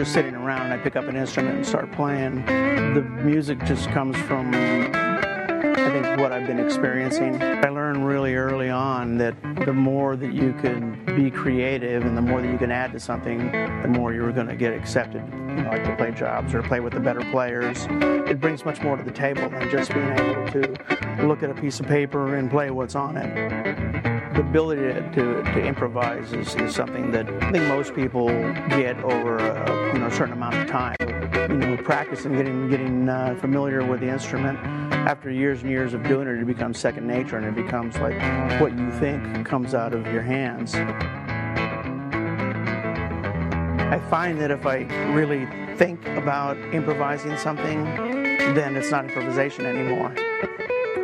just sitting around and I pick up an instrument and start playing. The music just comes from I think what I've been experiencing. I learned really early on that the more that you can be creative and the more that you can add to something, the more you're going to get accepted, you know, like to play jobs or play with the better players. It brings much more to the table than just being able to look at a piece of paper and play what's on it the ability to, to, to improvise is, is, something that I think most people get over a, you know, a certain amount of time. You know, practicing, getting getting uh, familiar with the instrument. After years and years of doing it, it becomes second nature, and it becomes like what you think comes out of your hands. I find that if I really think about improvising something, then it's not improvisation anymore.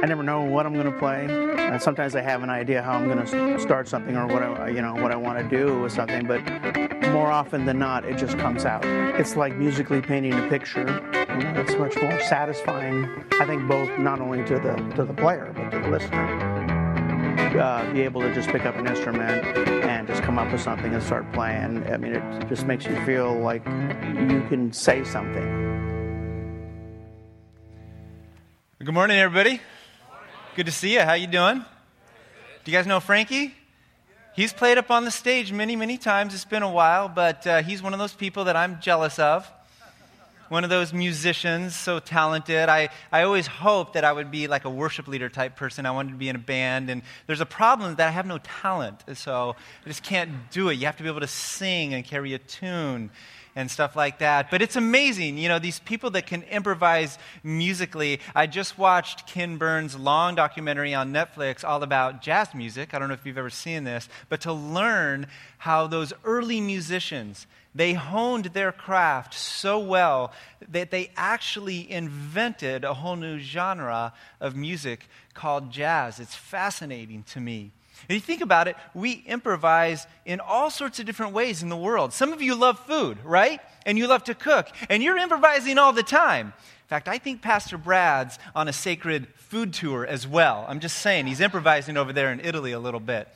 I never know what I'm going to play. And sometimes I have an idea how I'm going to start something or what I, you know, what I want to do with something, but more often than not, it just comes out. It's like musically painting a picture. You know, it's much more satisfying. I think both not only to the to the player but to the listener. Uh, be able to just pick up an instrument and just come up with something and start playing. I mean, it just makes you feel like you can say something. Good morning, everybody. Good to see you. How you doing? Do you guys know Frankie? He's played up on the stage many, many times. It's been a while, but uh, he's one of those people that I'm jealous of. One of those musicians, so talented. I, I always hoped that I would be like a worship leader type person. I wanted to be in a band, and there's a problem that I have no talent, so I just can't do it. You have to be able to sing and carry a tune and stuff like that. But it's amazing, you know, these people that can improvise musically. I just watched Ken Burns' long documentary on Netflix all about jazz music. I don't know if you've ever seen this, but to learn how those early musicians they honed their craft so well that they actually invented a whole new genre of music called jazz. It's fascinating to me. If you think about it, we improvise in all sorts of different ways in the world. Some of you love food, right? And you love to cook, and you're improvising all the time. In fact, I think Pastor Brad's on a sacred food tour as well. I'm just saying, he's improvising over there in Italy a little bit.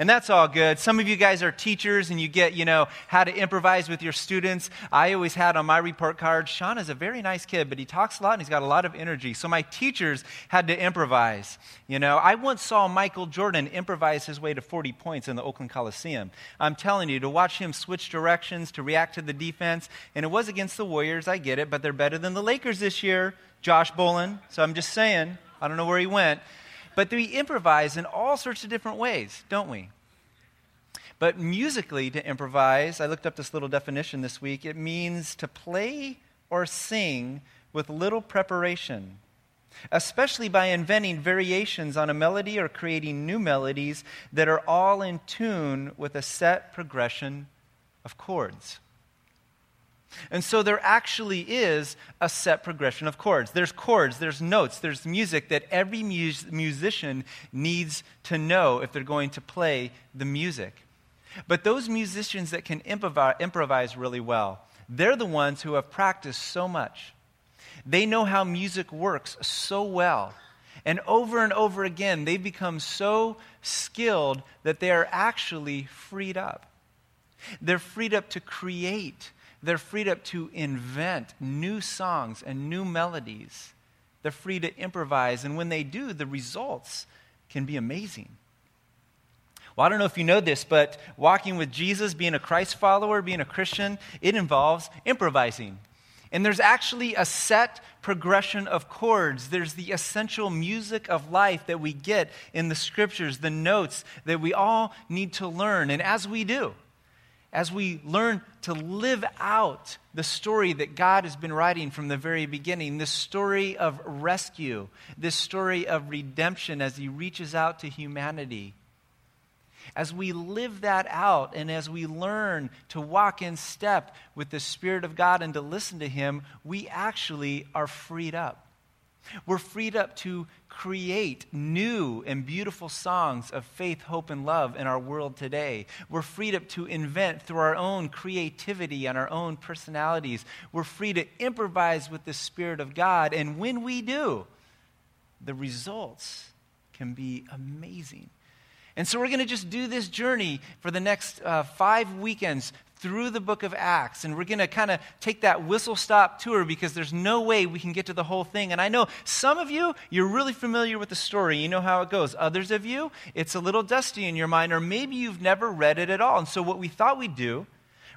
And that's all good. Some of you guys are teachers and you get, you know, how to improvise with your students. I always had on my report card, Sean is a very nice kid, but he talks a lot and he's got a lot of energy. So my teachers had to improvise. You know, I once saw Michael Jordan improvise his way to 40 points in the Oakland Coliseum. I'm telling you, to watch him switch directions, to react to the defense, and it was against the Warriors, I get it, but they're better than the Lakers this year. Josh Bolen. So I'm just saying, I don't know where he went. But we improvise in all sorts of different ways, don't we? But musically, to improvise, I looked up this little definition this week. It means to play or sing with little preparation, especially by inventing variations on a melody or creating new melodies that are all in tune with a set progression of chords. And so there actually is a set progression of chords. There's chords, there's notes, there's music that every musician needs to know if they're going to play the music. But those musicians that can improvise, improvise really well, they're the ones who have practiced so much. They know how music works so well. And over and over again, they become so skilled that they are actually freed up. They're freed up to create they're freed up to invent new songs and new melodies. They're free to improvise, and when they do, the results can be amazing. Well, I don't know if you know this, but walking with Jesus, being a Christ follower, being a Christian, it involves improvising. And there's actually a set progression of chords. There's the essential music of life that we get in the scriptures, the notes that we all need to learn. And as we do, as we learn to live out the story that God has been writing from the very beginning, this story of rescue, this story of redemption as He reaches out to humanity. As we live that out and as we learn to walk in step with the Spirit of God and to listen to Him, we actually are freed up. We're freed up to create new and beautiful songs of faith, hope, and love in our world today. We're freed up to invent through our own creativity and our own personalities. We're free to improvise with the Spirit of God. And when we do, the results can be amazing. And so we're going to just do this journey for the next uh, five weekends through the book of Acts. And we're going to kind of take that whistle stop tour because there's no way we can get to the whole thing. And I know some of you, you're really familiar with the story. You know how it goes. Others of you, it's a little dusty in your mind, or maybe you've never read it at all. And so, what we thought we'd do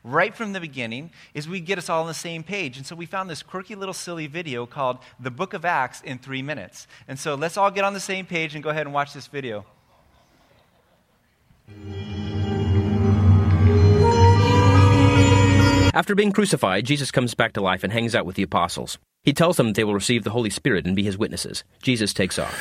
right from the beginning is we get us all on the same page. And so we found this quirky little silly video called The Book of Acts in Three Minutes. And so let's all get on the same page and go ahead and watch this video. After being crucified, Jesus comes back to life and hangs out with the apostles. He tells them they will receive the Holy Spirit and be his witnesses. Jesus takes off.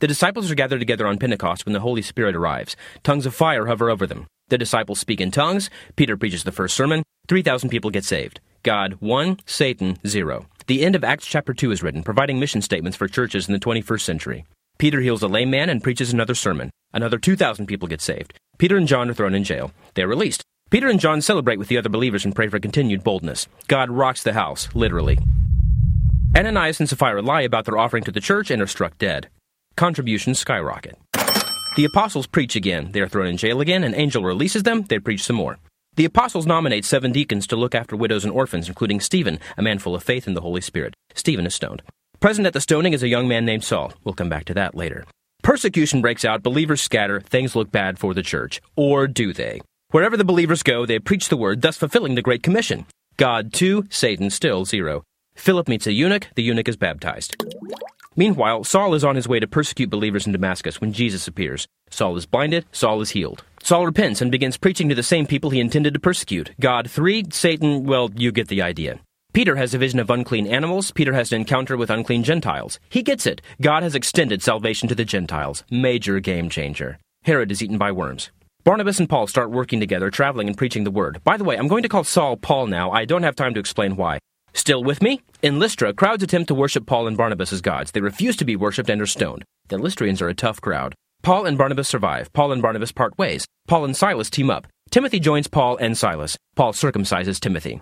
The disciples are gathered together on Pentecost when the Holy Spirit arrives. Tongues of fire hover over them. The disciples speak in tongues. Peter preaches the first sermon. 3,000 people get saved. God 1, Satan 0. The end of Acts chapter 2 is written, providing mission statements for churches in the 21st century. Peter heals a lame man and preaches another sermon. Another 2,000 people get saved. Peter and John are thrown in jail. They are released. Peter and John celebrate with the other believers and pray for continued boldness. God rocks the house, literally. Ananias and Sapphira lie about their offering to the church and are struck dead. Contributions skyrocket. The apostles preach again. They are thrown in jail again. An angel releases them. They preach some more. The apostles nominate seven deacons to look after widows and orphans, including Stephen, a man full of faith in the Holy Spirit. Stephen is stoned. Present at the stoning is a young man named Saul. We'll come back to that later. Persecution breaks out, believers scatter, things look bad for the church. Or do they? Wherever the believers go, they preach the word, thus fulfilling the Great Commission. God 2, Satan still 0. Philip meets a eunuch, the eunuch is baptized. Meanwhile, Saul is on his way to persecute believers in Damascus when Jesus appears. Saul is blinded, Saul is healed. Saul repents and begins preaching to the same people he intended to persecute. God 3, Satan, well, you get the idea. Peter has a vision of unclean animals. Peter has an encounter with unclean Gentiles. He gets it. God has extended salvation to the Gentiles. Major game changer. Herod is eaten by worms. Barnabas and Paul start working together, traveling and preaching the word. By the way, I'm going to call Saul Paul now. I don't have time to explain why. Still with me? In Lystra, crowds attempt to worship Paul and Barnabas as gods. They refuse to be worshipped and are stoned. The Lystrians are a tough crowd. Paul and Barnabas survive. Paul and Barnabas part ways. Paul and Silas team up. Timothy joins Paul and Silas. Paul circumcises Timothy.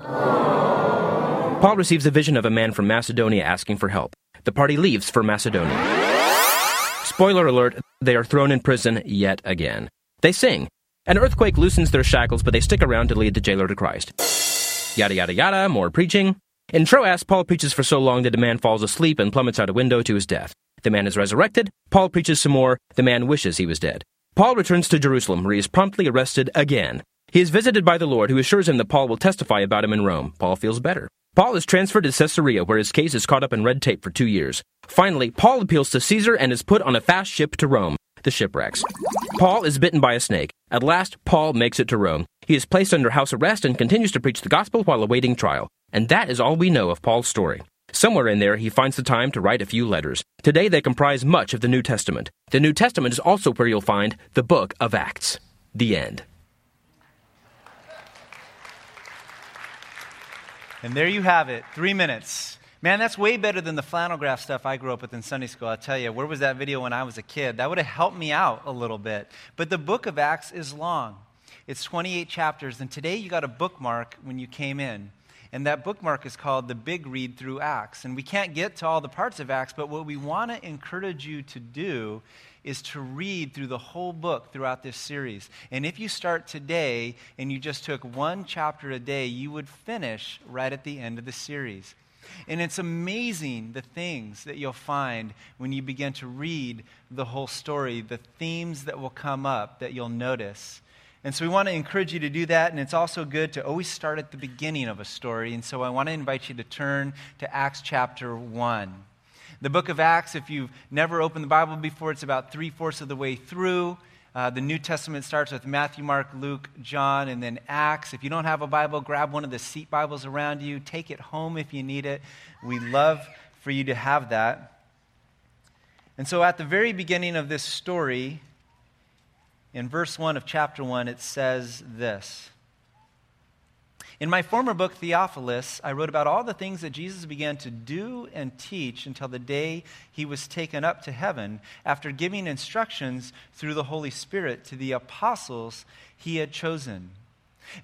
Paul receives a vision of a man from Macedonia asking for help. The party leaves for Macedonia. Spoiler alert, they are thrown in prison yet again. They sing. An earthquake loosens their shackles, but they stick around to lead the jailer to Christ. Yada yada yada, more preaching. In Troas, Paul preaches for so long that a man falls asleep and plummets out a window to his death. The man is resurrected. Paul preaches some more. The man wishes he was dead. Paul returns to Jerusalem, where he is promptly arrested again. He is visited by the Lord, who assures him that Paul will testify about him in Rome. Paul feels better. Paul is transferred to Caesarea, where his case is caught up in red tape for two years. Finally, Paul appeals to Caesar and is put on a fast ship to Rome. The shipwrecks. Paul is bitten by a snake. At last, Paul makes it to Rome. He is placed under house arrest and continues to preach the gospel while awaiting trial. And that is all we know of Paul's story. Somewhere in there, he finds the time to write a few letters. Today, they comprise much of the New Testament. The New Testament is also where you'll find the book of Acts. The end. And there you have it, three minutes. Man, that's way better than the flannel graph stuff I grew up with in Sunday school. I'll tell you, where was that video when I was a kid? That would have helped me out a little bit. But the book of Acts is long, it's 28 chapters. And today you got a bookmark when you came in. And that bookmark is called The Big Read Through Acts. And we can't get to all the parts of Acts, but what we want to encourage you to do is to read through the whole book throughout this series. And if you start today and you just took one chapter a day, you would finish right at the end of the series. And it's amazing the things that you'll find when you begin to read the whole story, the themes that will come up that you'll notice. And so we want to encourage you to do that. And it's also good to always start at the beginning of a story. And so I want to invite you to turn to Acts chapter 1. The book of Acts, if you've never opened the Bible before, it's about three fourths of the way through. Uh, the New Testament starts with Matthew, Mark, Luke, John, and then Acts. If you don't have a Bible, grab one of the seat Bibles around you. Take it home if you need it. We love for you to have that. And so, at the very beginning of this story, in verse 1 of chapter 1, it says this in my former book, Theophilus, I wrote about all the things that Jesus began to do and teach until the day he was taken up to heaven, after giving instructions through the Holy Spirit to the apostles he had chosen.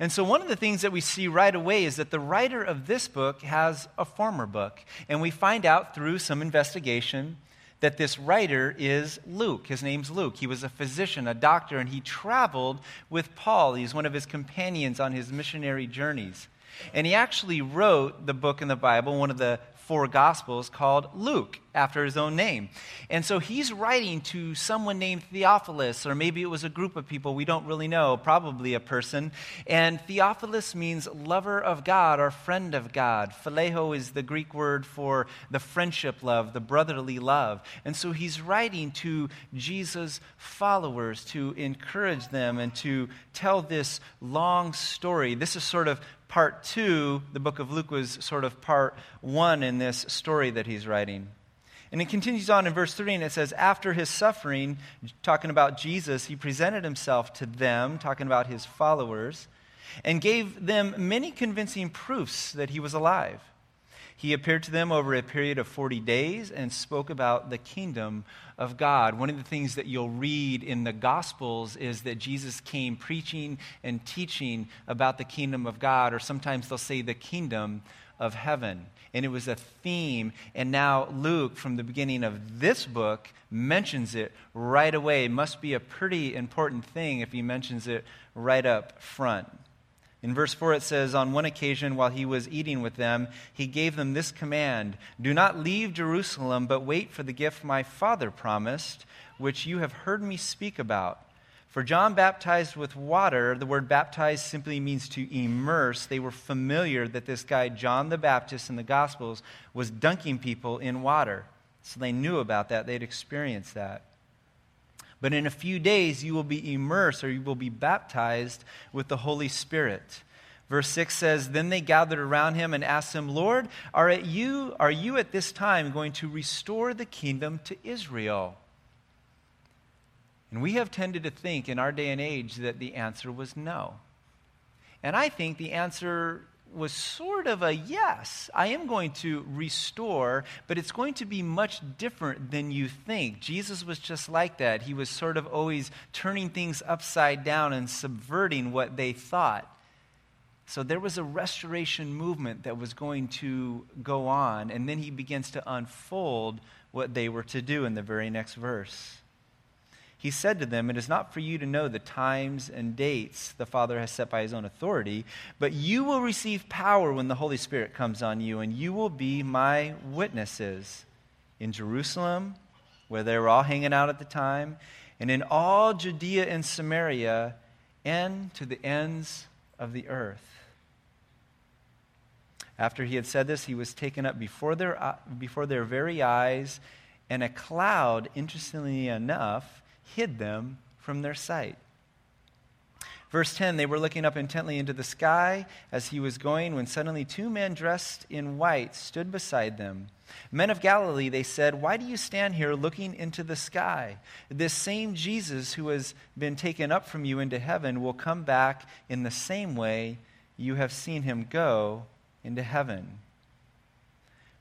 And so, one of the things that we see right away is that the writer of this book has a former book. And we find out through some investigation that this writer is Luke. His name's Luke. He was a physician, a doctor, and he traveled with Paul. He's one of his companions on his missionary journeys. And he actually wrote the book in the Bible, one of the four Gospels called Luke, after his own name. And so he's writing to someone named Theophilus, or maybe it was a group of people, we don't really know, probably a person. And Theophilus means lover of God or friend of God. Phileo is the Greek word for the friendship love, the brotherly love. And so he's writing to Jesus' followers to encourage them and to tell this long story. This is sort of part two, the book of Luke was sort of part one in this story that he's writing. And it continues on in verse 3, and it says, After his suffering, talking about Jesus, he presented himself to them, talking about his followers, and gave them many convincing proofs that he was alive. He appeared to them over a period of 40 days and spoke about the kingdom of God. One of the things that you'll read in the Gospels is that Jesus came preaching and teaching about the kingdom of God, or sometimes they'll say the kingdom of heaven. And it was a theme. And now Luke, from the beginning of this book, mentions it right away. It must be a pretty important thing if he mentions it right up front. In verse 4, it says, On one occasion, while he was eating with them, he gave them this command Do not leave Jerusalem, but wait for the gift my father promised, which you have heard me speak about. For John baptized with water, the word baptized simply means to immerse. They were familiar that this guy, John the Baptist, in the Gospels, was dunking people in water. So they knew about that, they'd experienced that. But in a few days, you will be immersed or you will be baptized with the Holy Spirit. Verse 6 says, Then they gathered around him and asked him, Lord, are, you, are you at this time going to restore the kingdom to Israel? And we have tended to think in our day and age that the answer was no. And I think the answer was sort of a yes, I am going to restore, but it's going to be much different than you think. Jesus was just like that. He was sort of always turning things upside down and subverting what they thought. So there was a restoration movement that was going to go on, and then he begins to unfold what they were to do in the very next verse. He said to them, It is not for you to know the times and dates the Father has set by his own authority, but you will receive power when the Holy Spirit comes on you, and you will be my witnesses in Jerusalem, where they were all hanging out at the time, and in all Judea and Samaria, and to the ends of the earth. After he had said this, he was taken up before their, before their very eyes, and a cloud, interestingly enough, hid them from their sight. Verse 10 They were looking up intently into the sky as he was going, when suddenly two men dressed in white stood beside them. Men of Galilee, they said, Why do you stand here looking into the sky? This same Jesus who has been taken up from you into heaven will come back in the same way you have seen him go into heaven.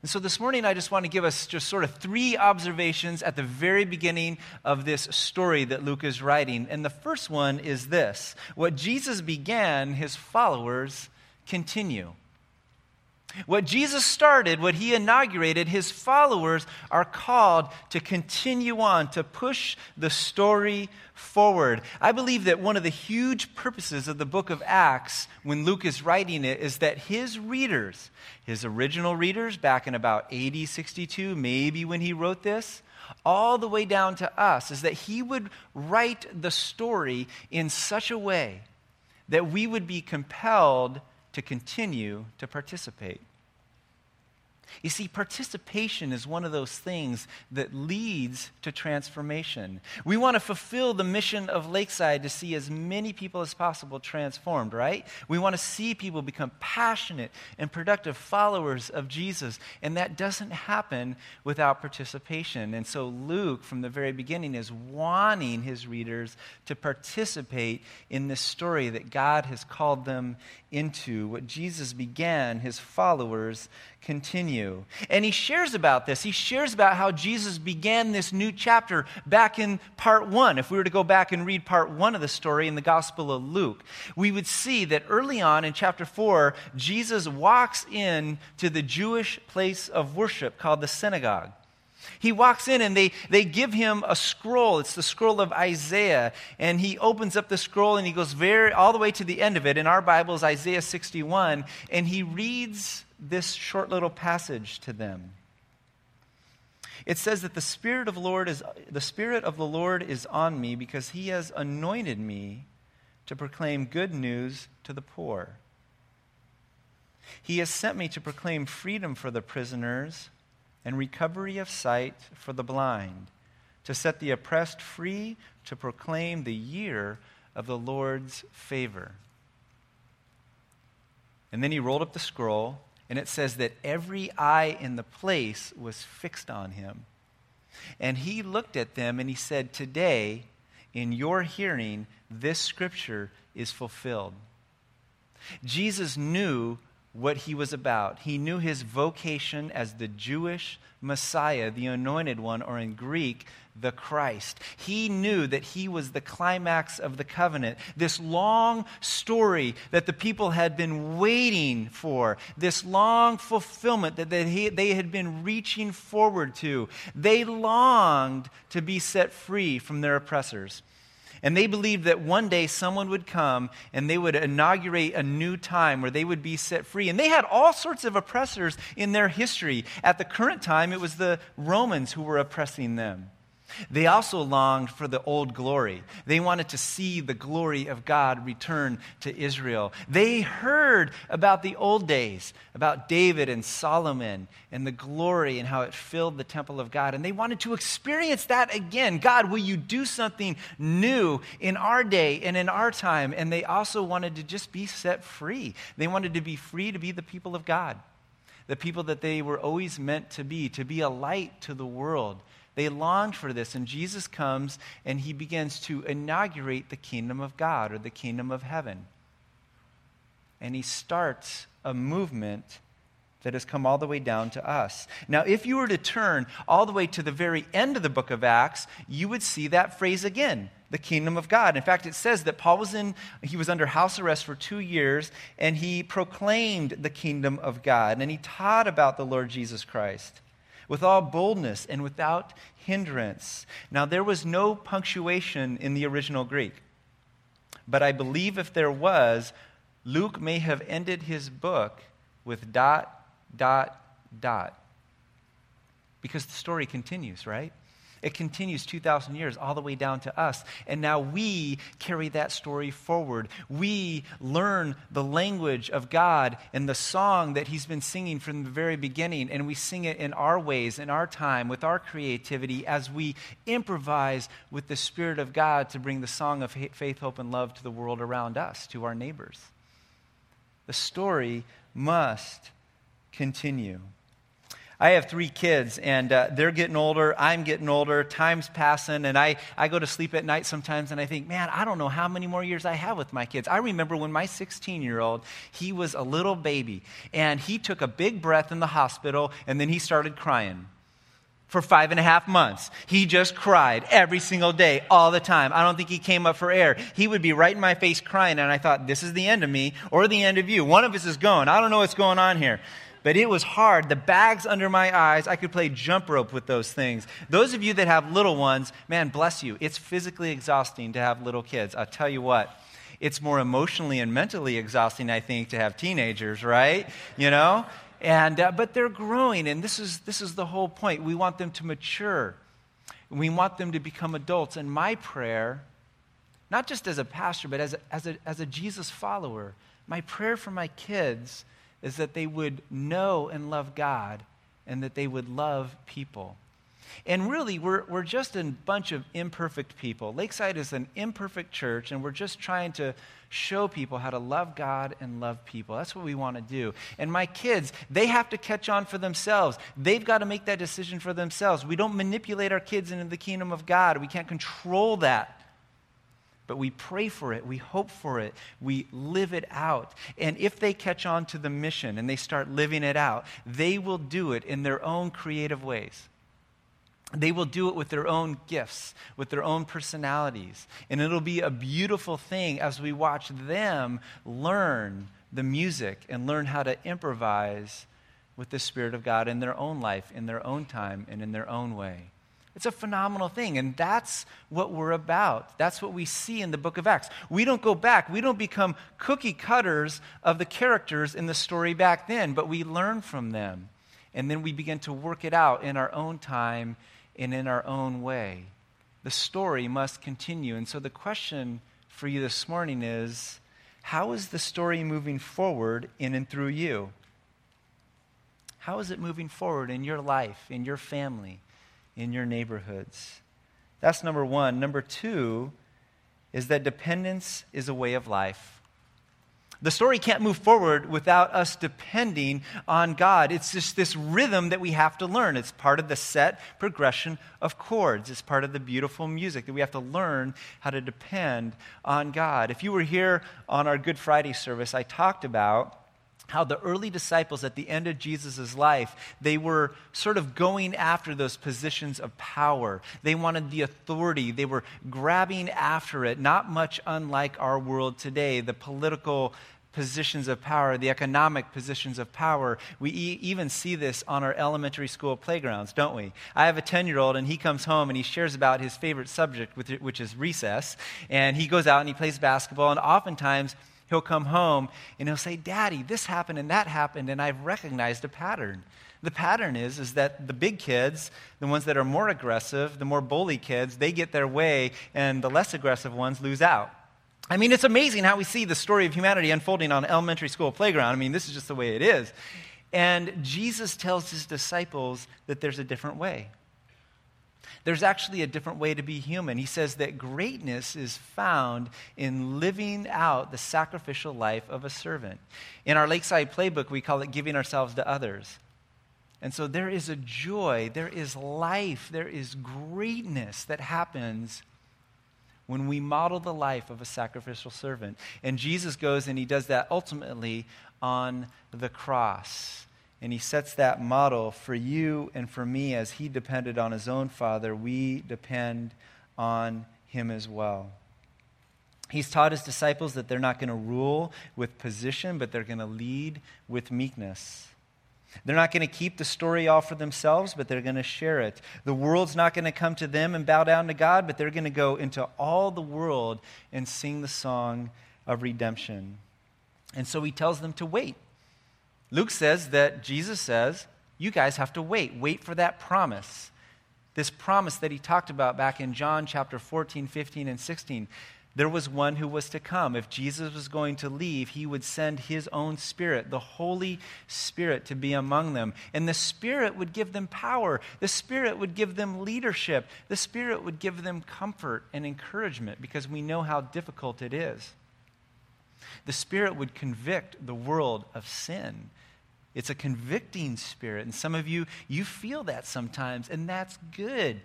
And so this morning, I just want to give us just sort of three observations at the very beginning of this story that Luke is writing. And the first one is this what Jesus began, his followers continue. What Jesus started, what he inaugurated, his followers are called to continue on, to push the story forward. I believe that one of the huge purposes of the book of Acts, when Luke is writing it, is that his readers, his original readers back in about AD 62, maybe when he wrote this, all the way down to us, is that he would write the story in such a way that we would be compelled to continue to participate. You see, participation is one of those things that leads to transformation. We want to fulfill the mission of Lakeside to see as many people as possible transformed, right? We want to see people become passionate and productive followers of Jesus, and that doesn't happen without participation. And so Luke, from the very beginning, is wanting his readers to participate in this story that God has called them into. What Jesus began, his followers continue. And he shares about this. He shares about how Jesus began this new chapter back in part one. If we were to go back and read part one of the story in the Gospel of Luke, we would see that early on in chapter four, Jesus walks in to the Jewish place of worship called the synagogue. He walks in and they, they give him a scroll. It's the scroll of Isaiah. And he opens up the scroll and he goes very, all the way to the end of it. In our Bible is Isaiah 61. And he reads this short little passage to them. It says that the Spirit of Lord is, the Spirit of the Lord is on me because he has anointed me to proclaim good news to the poor. He has sent me to proclaim freedom for the prisoners and recovery of sight for the blind, to set the oppressed free, to proclaim the year of the Lord's favor. And then he rolled up the scroll, and it says that every eye in the place was fixed on him. And he looked at them and he said, Today, in your hearing, this scripture is fulfilled. Jesus knew what he was about. He knew his vocation as the Jewish Messiah, the anointed one, or in Greek, the Christ. He knew that he was the climax of the covenant, this long story that the people had been waiting for, this long fulfillment that they, had been reaching forward to. They longed to be set free from their oppressors. And they believed that one day someone would come and they would inaugurate a new time where they would be set free. And they had all sorts of oppressors in their history. At the current time, it was the Romans who were oppressing them. They also longed for the old glory. They wanted to see the glory of God return to Israel. They heard about the old days, about David and Solomon and the glory and how it filled the temple of God. And they wanted to experience that again. God, will you do something new in our day and in our time? And they also wanted to just be set free. They wanted to be free to be the people of God, the people that they were always meant to be, to be a light to the world they longed for this, and Jesus comes and he begins to inaugurate the kingdom of God or the kingdom of heaven. And he starts a movement that has come all the way down to us. Now, if you were to turn all the way to the very end of the book of Acts, you would see that phrase again the kingdom of God. In fact, it says that Paul was in, he was under house arrest for two years, and he proclaimed the kingdom of God, and he taught about the Lord Jesus Christ with all boldness and without hindrance. Now, there was no punctuation in the original Greek, but I believe if there was, Luke may have ended his book with dot, dot, dot. Because the story continues, right? It continues 2,000 years all the way down to us. And now we carry that story forward. We learn the language of God and the song that He's been singing from the very beginning, and we sing it in our ways, in our time, with our creativity, as we improvise with the Spirit of God to bring the song of faith, hope, and love to the world around us, to our neighbors. The story must continue. I have three kids, and uh, they're getting older. I'm getting older. Time's passing, and I, I go to sleep at night sometimes, and I think, man, I don't know how many more years I have with my kids. I remember when my 16 year old, he was a little baby, and he took a big breath in the hospital, and then he started crying for five and a half months. He just cried every single day, all the time. I don't think he came up for air. He would be right in my face crying, and I thought, this is the end of me or the end of you. One of us is going. I don't know what's going on here but it was hard. The bags under my eyes, I could play jump rope with those things. Those of you that have little ones, man, bless you. It's physically exhausting to have little kids. I'll tell you what. It's more emotionally and mentally exhausting, I think, to have teenagers, right? You know? And, uh, but they're growing, and this is, this is the whole point. We want them to mature. We want them to become adults. And my prayer, not just as a pastor, but as a, as a, as a Jesus follower, my prayer for my kids is that they would know and love God and that they would love people. And really, we're, we're just a bunch of imperfect people. Lakeside is an imperfect church, and we're just trying to show people how to love God and love people. That's what we want to do. And my kids, they have to catch on for themselves. They've got to make that decision for themselves. We don't manipulate our kids into the kingdom of God, we can't control that but we pray for it, we hope for it, we live it out. And if they catch on to the mission and they start living it out, they will do it in their own creative ways. They will do it with their own gifts, with their own personalities. And it'll be a beautiful thing as we watch them learn the music and learn how to improvise with the Spirit of God in their own life, in their own time, and in their own way. It's a phenomenal thing, and that's what we're about. That's what we see in the book of Acts. We don't go back, we don't become cookie cutters of the characters in the story back then, but we learn from them. And then we begin to work it out in our own time and in our own way. The story must continue. And so the question for you this morning is how is the story moving forward in and through you? How is it moving forward in your life, in your family? In your neighborhoods. That's number one. Number two is that dependence is a way of life. The story can't move forward without us depending on God. It's just this rhythm that we have to learn. It's part of the set progression of chords. It's part of the beautiful music that we have to learn how to depend on God. If you were here on our Good Friday service, I talked about how the early disciples at the end of Jesus' life, they were sort of going after those positions of power. They wanted the authority. They were grabbing after it, not much unlike our world today, the political positions of power, the economic positions of power. We e- even see this on our elementary school playgrounds, don't we? I have a 10 year old, and he comes home and he shares about his favorite subject, which is recess. And he goes out and he plays basketball, and oftentimes, he'll come home and he'll say, Daddy, this happened and that happened, and I've recognized a pattern. The pattern is, is that the big kids, the ones that are more aggressive, the more bully kids, they get their way, and the less aggressive ones lose out. I mean, it's amazing how we see the story of humanity unfolding on elementary school playground. I mean, this is just the way it is. And Jesus tells his disciples that there's a different way. There's actually a different way to be human. He says that greatness is found in living out the sacrificial life of a servant. In our Lakeside Playbook, we call it giving ourselves to others. And so there is a joy, there is life, there is greatness that happens when we model the life of a sacrificial servant. And Jesus goes and he does that ultimately on the cross. And he sets that model for you and for me as he depended on his own father. We depend on him as well. He's taught his disciples that they're not going to rule with position, but they're going to lead with meekness. They're not going to keep the story all for themselves, but they're going to share it. The world's not going to come to them and bow down to God, but they're going to go into all the world and sing the song of redemption. And so he tells them to wait. Luke says that Jesus says, You guys have to wait. Wait for that promise. This promise that he talked about back in John chapter 14, 15, and 16. There was one who was to come. If Jesus was going to leave, he would send his own Spirit, the Holy Spirit, to be among them. And the Spirit would give them power. The Spirit would give them leadership. The Spirit would give them comfort and encouragement because we know how difficult it is. The Spirit would convict the world of sin it's a convicting spirit. And some of you, you feel that sometimes, and that's good.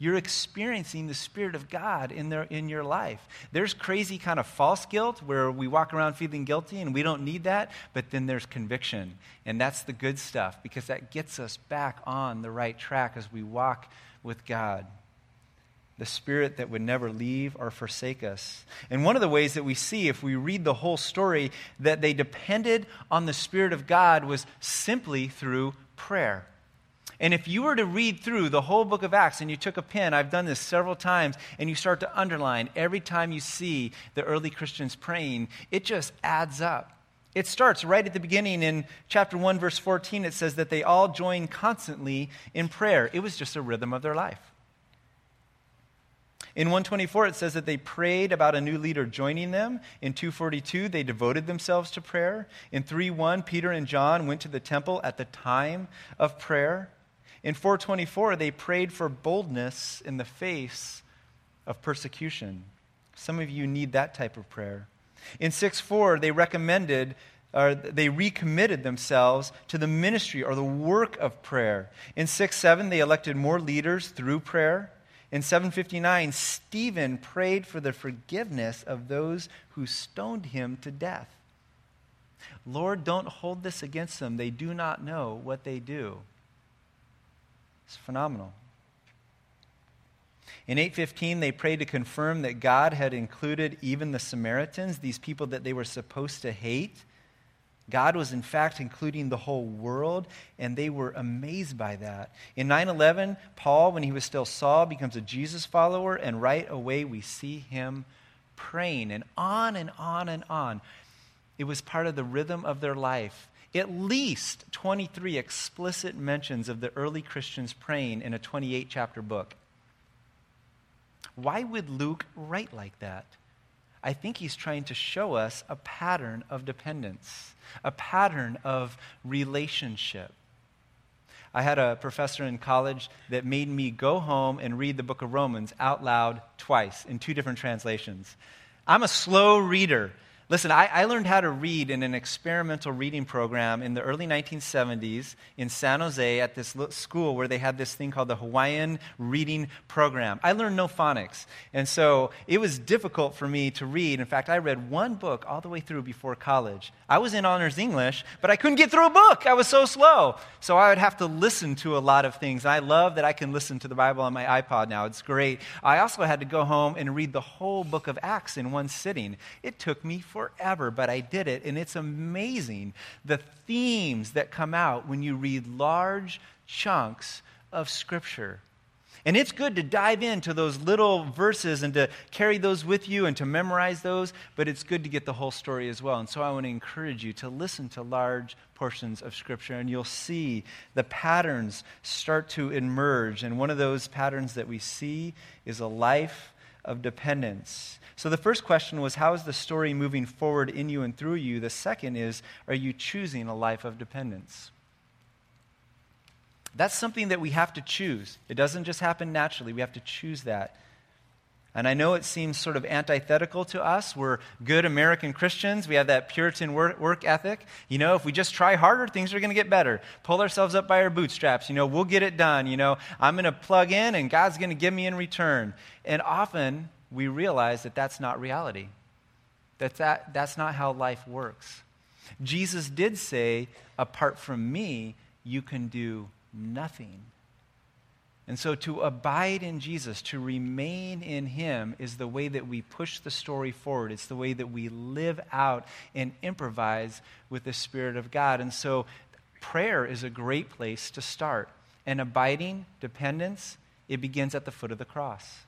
You're experiencing the Spirit of God in, their, in your life. There's crazy kind of false guilt where we walk around feeling guilty and we don't need that, but then there's conviction. And that's the good stuff because that gets us back on the right track as we walk with God the Spirit that would never leave or forsake us. And one of the ways that we see, if we read the whole story, that they depended on the Spirit of God was simply through prayer. And if you were to read through the whole book of Acts and you took a pen, I've done this several times, and you start to underline every time you see the early Christians praying, it just adds up. It starts right at the beginning in chapter 1, verse 14. It says that they all joined constantly in prayer. It was just a rhythm of their life. In 124, it says that they prayed about a new leader joining them. In 242, they devoted themselves to prayer. In 3:1, Peter and John went to the temple at the time of prayer. In 424, they prayed for boldness in the face of persecution. Some of you need that type of prayer. In 6:4, they recommended or they recommitted themselves to the ministry or the work of prayer. In 6 7, they elected more leaders through prayer. In 759, Stephen prayed for the forgiveness of those who stoned him to death. Lord, don't hold this against them. They do not know what they do. It's phenomenal. In 815, they prayed to confirm that God had included even the Samaritans, these people that they were supposed to hate, God was, in fact, including the whole world, and they were amazed by that. In 9 11, Paul, when he was still Saul, becomes a Jesus follower, and right away we see him praying, and on and on and on. It was part of the rhythm of their life. At least 23 explicit mentions of the early Christians praying in a 28 chapter book. Why would Luke write like that? I think he's trying to show us a pattern of dependence, a pattern of relationship. I had a professor in college that made me go home and read the book of Romans out loud twice in two different translations. I'm a slow reader. Listen, I, I, learned how to read in an experimental reading program in the early 1970s in San Jose at this school where they had this thing called the Hawaiian Reading Program. I learned no phonics, and so it was difficult for me to read. In fact, I read one book all the way through before college. I was in honors English, but I couldn't get through a book. I was so slow. So I would have to listen to a lot of things. I love that I can listen to the Bible on my iPod now. It's great. I also had to go home and read the whole book of Acts in one sitting. It took me but I did it. And it's amazing the themes that come out when you read large chunks of Scripture. And it's good to dive into those little verses and to carry those with you and to memorize those, but it's good to get the whole story as well. And so I want to encourage you to listen to large portions of Scripture, and you'll see the patterns start to emerge. And one of those patterns that we see is a life of dependence. So the first question was, How is the story moving forward in you and through you? The second is, Are you choosing a life of dependence? That's something that we have to choose. It doesn't just happen naturally, we have to choose that. And I know it seems sort of antithetical to us. We're good American Christians. We have that Puritan work, work ethic. You know, if we just try harder, things are going to get better. Pull ourselves up by our bootstraps. You know, we'll get it done. You know, I'm going to plug in and God's going to give me in return. And often we realize that that's not reality, that, that that's not how life works. Jesus did say, apart from me, you can do nothing. And so to abide in Jesus, to remain in Him, is the way that we push the story forward. It's the way that we live out and improvise with the Spirit of God. And so prayer is a great place to start. And abiding, dependence, it begins at the foot of the cross.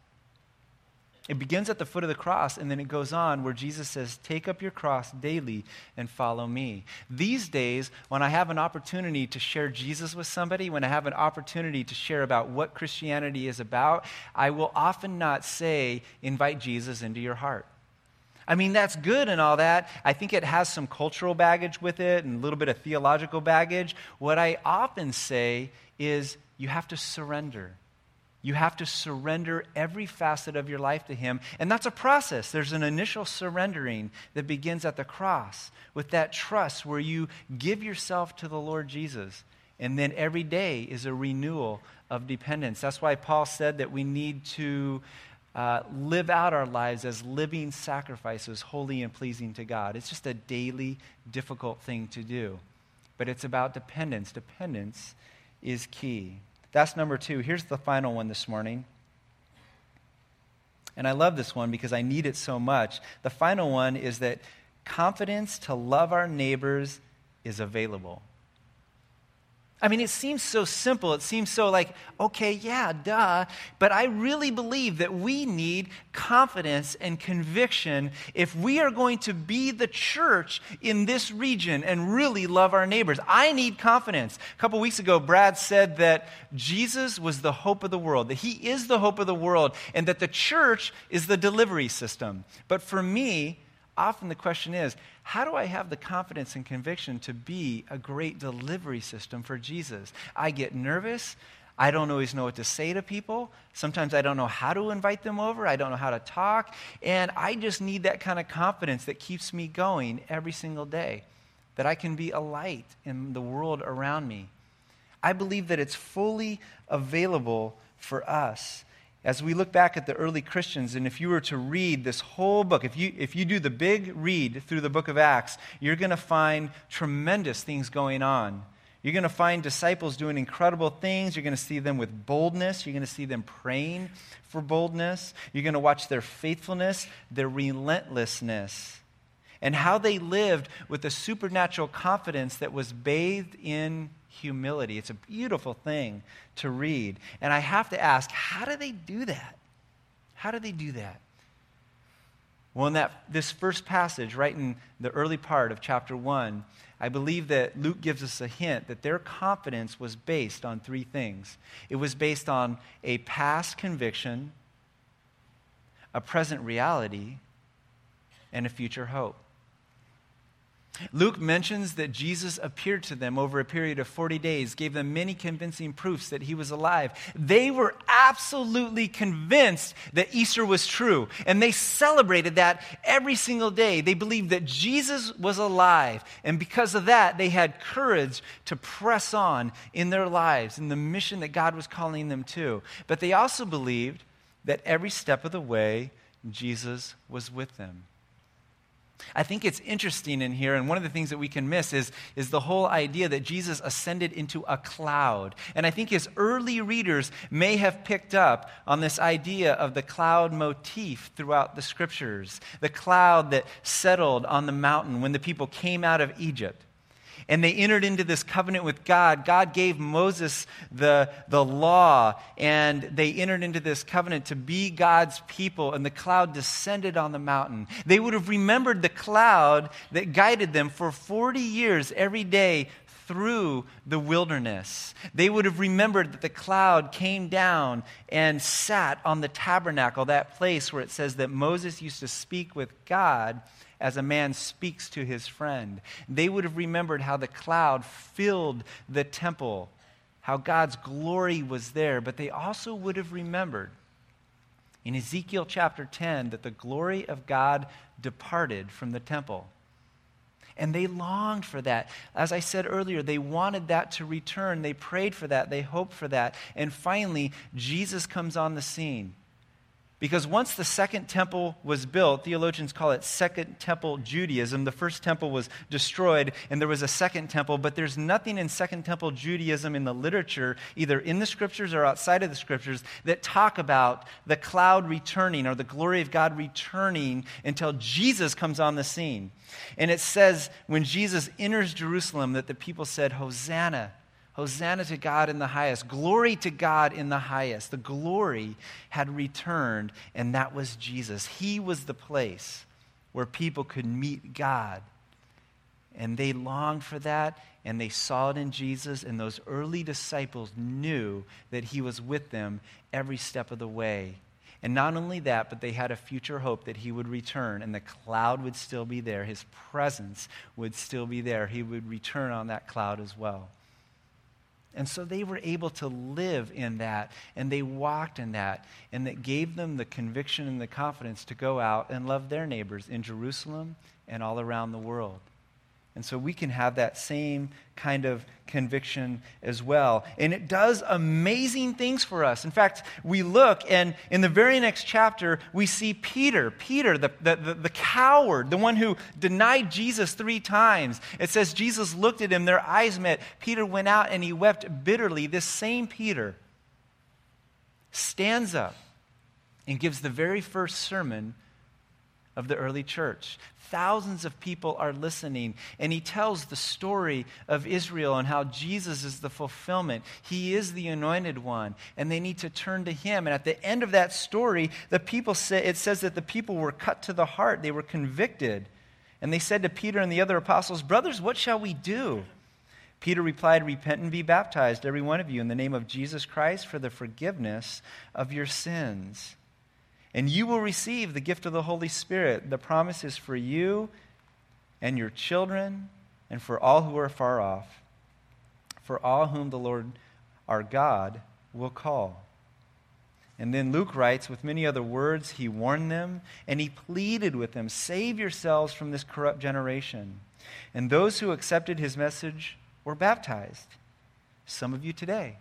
It begins at the foot of the cross, and then it goes on where Jesus says, Take up your cross daily and follow me. These days, when I have an opportunity to share Jesus with somebody, when I have an opportunity to share about what Christianity is about, I will often not say, Invite Jesus into your heart. I mean, that's good and all that. I think it has some cultural baggage with it and a little bit of theological baggage. What I often say is, You have to surrender. You have to surrender every facet of your life to Him. And that's a process. There's an initial surrendering that begins at the cross with that trust where you give yourself to the Lord Jesus. And then every day is a renewal of dependence. That's why Paul said that we need to uh, live out our lives as living sacrifices, holy and pleasing to God. It's just a daily, difficult thing to do. But it's about dependence. Dependence is key. That's number two. Here's the final one this morning. And I love this one because I need it so much. The final one is that confidence to love our neighbors is available. I mean, it seems so simple. It seems so like, okay, yeah, duh. But I really believe that we need confidence and conviction if we are going to be the church in this region and really love our neighbors. I need confidence. A couple weeks ago, Brad said that Jesus was the hope of the world, that he is the hope of the world, and that the church is the delivery system. But for me, often the question is how do I have the confidence and conviction to be a great delivery system for Jesus? I get nervous. I don't always know what to say to people. Sometimes I don't know how to invite them over. I don't know how to talk. And I just need that kind of confidence that keeps me going every single day, that I can be a light in the world around me. I believe that it's fully available for us as we look back at the early Christians, and if you were to read this whole book, if you, if you do the big read through the book of Acts, you're going to find tremendous things going on. You're going to find disciples doing incredible things. You're going to see them with boldness. You're going to see them praying for boldness. You're going to watch their faithfulness, their relentlessness. and how they lived with a supernatural confidence that was bathed in humility. It's a beautiful thing to read. And I have to ask, how do they do that? How do they do that? Well, in that, this first passage, right in the early part of chapter 1, I believe that Luke gives us a hint that their confidence was based on three things. It was based on a past conviction, a present reality, and a future hope. Luke mentions that Jesus appeared to them over a period of 40 days, gave them many convincing proofs that he was alive. They were absolutely convinced that Easter was true, and they celebrated that every single day. They believed that Jesus was alive, and because of that, they had courage to press on in their lives in the mission that God was calling them to. But they also believed that every step of the way, Jesus was with them. I think it's interesting in here, and one of the things that we can miss is, is the whole idea that Jesus ascended into a cloud. And I think his early readers may have picked up on this idea of the cloud motif throughout the scriptures the cloud that settled on the mountain when the people came out of Egypt and they entered into this covenant with God. God gave Moses the, the law, and they entered into this covenant to be God's people, and the cloud descended on the mountain. They would have remembered the cloud that guided them for 40 years every day through the wilderness. They would have remembered that the cloud came down and sat on the tabernacle, that place where it says that Moses used to speak with God as a man speaks to his friend. They would have remembered how the cloud filled the temple, how God's glory was there, but they also would have remembered in Ezekiel chapter 10 that the glory of God departed from the temple. And they longed for that. As I said earlier, they wanted that to return. They prayed for that. They hoped for that. And finally, Jesus comes on the scene. Because once the second temple was built, theologians call it Second Temple Judaism. The first temple was destroyed and there was a second temple, but there's nothing in Second Temple Judaism in the literature, either in the scriptures or outside of the scriptures, that talk about the cloud returning or the glory of God returning until Jesus comes on the scene. And it says when Jesus enters Jerusalem that the people said, Hosanna. Hosanna to God in the highest. Glory to God in the highest. The glory had returned, and that was Jesus. He was the place where people could meet God. And they longed for that, and they saw it in Jesus, and those early disciples knew that He was with them every step of the way. And not only that, but they had a future hope that he would return and the cloud would still be there. His presence would still be there. He would return on that cloud as well. And so they were able to live in that, and they walked in that, and that gave them the conviction and the confidence to go out and love their neighbors in Jerusalem and all around the world. And so we can have that same kind of conviction as well. And it does amazing things for us. In fact, we look, and in the very next chapter, we see Peter, Peter, the, the, the, the, coward, the one who denied Jesus three times. It says Jesus looked at him, their eyes met. Peter went out and he wept bitterly. This same Peter stands up and gives the very first sermon of the early church. Thousands of people are listening, and he tells the story of Israel and how Jesus is the fulfillment. He is the anointed one, and they need to turn to him. And at the end of that story, the people say, it says that the people were cut to the heart, they were convicted. And they said to Peter and the other apostles, Brothers, what shall we do? Peter replied, Repent and be baptized, every one of you, in the name of Jesus Christ for the forgiveness of your sins and you will receive the gift of the Holy Spirit. The promise is for you and your children and for all who are far off, for all whom the Lord our God will call. And then Luke writes, with many other words, he warned them and he pleaded with them save yourselves from this corrupt generation. And those who accepted his message were baptized. Some of you today,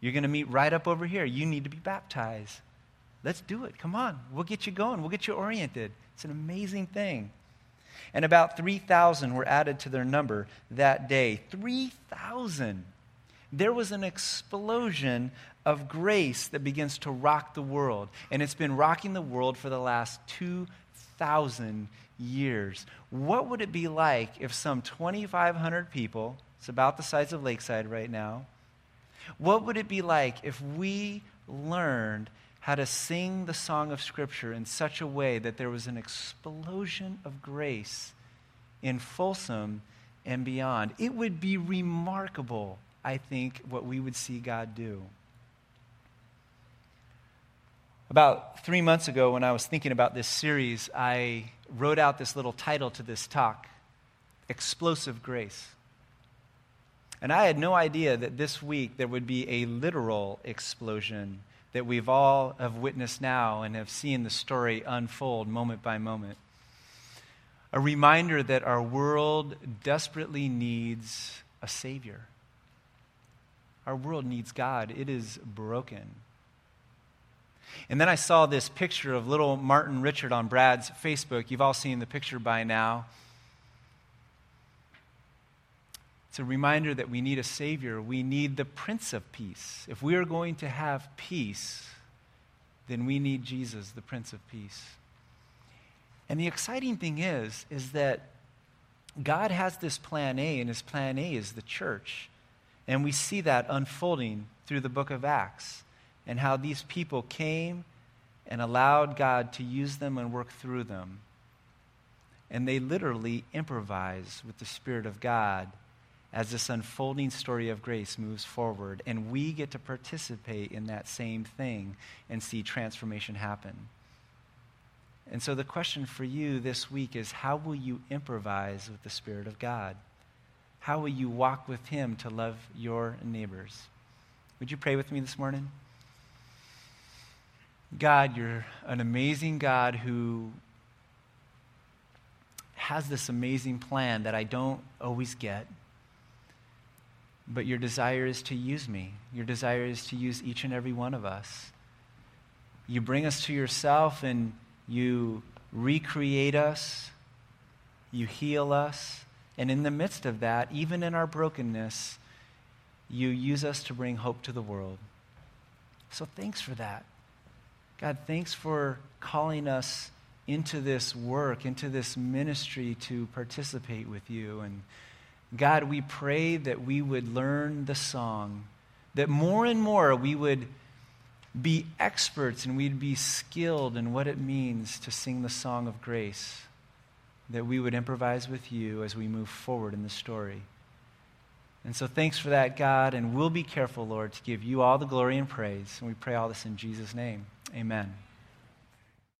you're going to meet right up over here. You need to be baptized. Let's do it. Come on. We'll get you going. We'll get you oriented. It's an amazing thing. And about 3,000 were added to their number that day. 3,000. there was an explosion of grace that begins to rock the world. And it's been rocking the world for the last 2,000 years. What would it be like if some 2,500 people, it's about the size of Lakeside right now, what would it be like if we learned how to sing the song of Scripture in such a way that there was an explosion of grace in Folsom and beyond? It would be remarkable, I think, what we would see God do. About three months ago, when I was thinking about this series, I wrote out this little title to this talk Explosive Grace. And I had no idea that this week there would be a literal explosion that we've all have witnessed now and have seen the story unfold moment by moment. A reminder that our world desperately needs a Savior. Our world needs God. It is broken. And then I saw this picture of little Martin Richard on Brad's Facebook. You've all seen the picture by now. It's a reminder that we need a Savior. We need the Prince of Peace. If we are going to have peace, then we need Jesus, the Prince of Peace. And the exciting thing is, is that God has this plan A, and his plan A is the church. And we see that unfolding through the book of Acts and how these people came and allowed God to use them and work through them. And they literally improvise with the Spirit of God as this unfolding story of grace moves forward. And we get to participate in that same thing and see transformation happen. And so the question for you this week is how will you improvise with the Spirit of God? How will you walk with Him to love your neighbors? Would you pray with me this morning? God, you're an amazing God who has this amazing plan that I don't always get. But your desire is to use me. Your desire is to use each and every one of us. You bring us to yourself and you recreate us, you heal us, and in the midst of that, even in our brokenness, you use us to bring hope to the world. So thanks for that. God, thanks for calling us into this work, into this ministry to participate with you. And God, we pray that we would learn the song, that more and more we would be experts and we'd be skilled in what it means to sing the song of grace, that we would improvise with you as we move forward in the story. And so thanks for that, God, and we'll be careful, Lord, to give you all the glory and praise. And we pray all this in Jesus' name. Amen.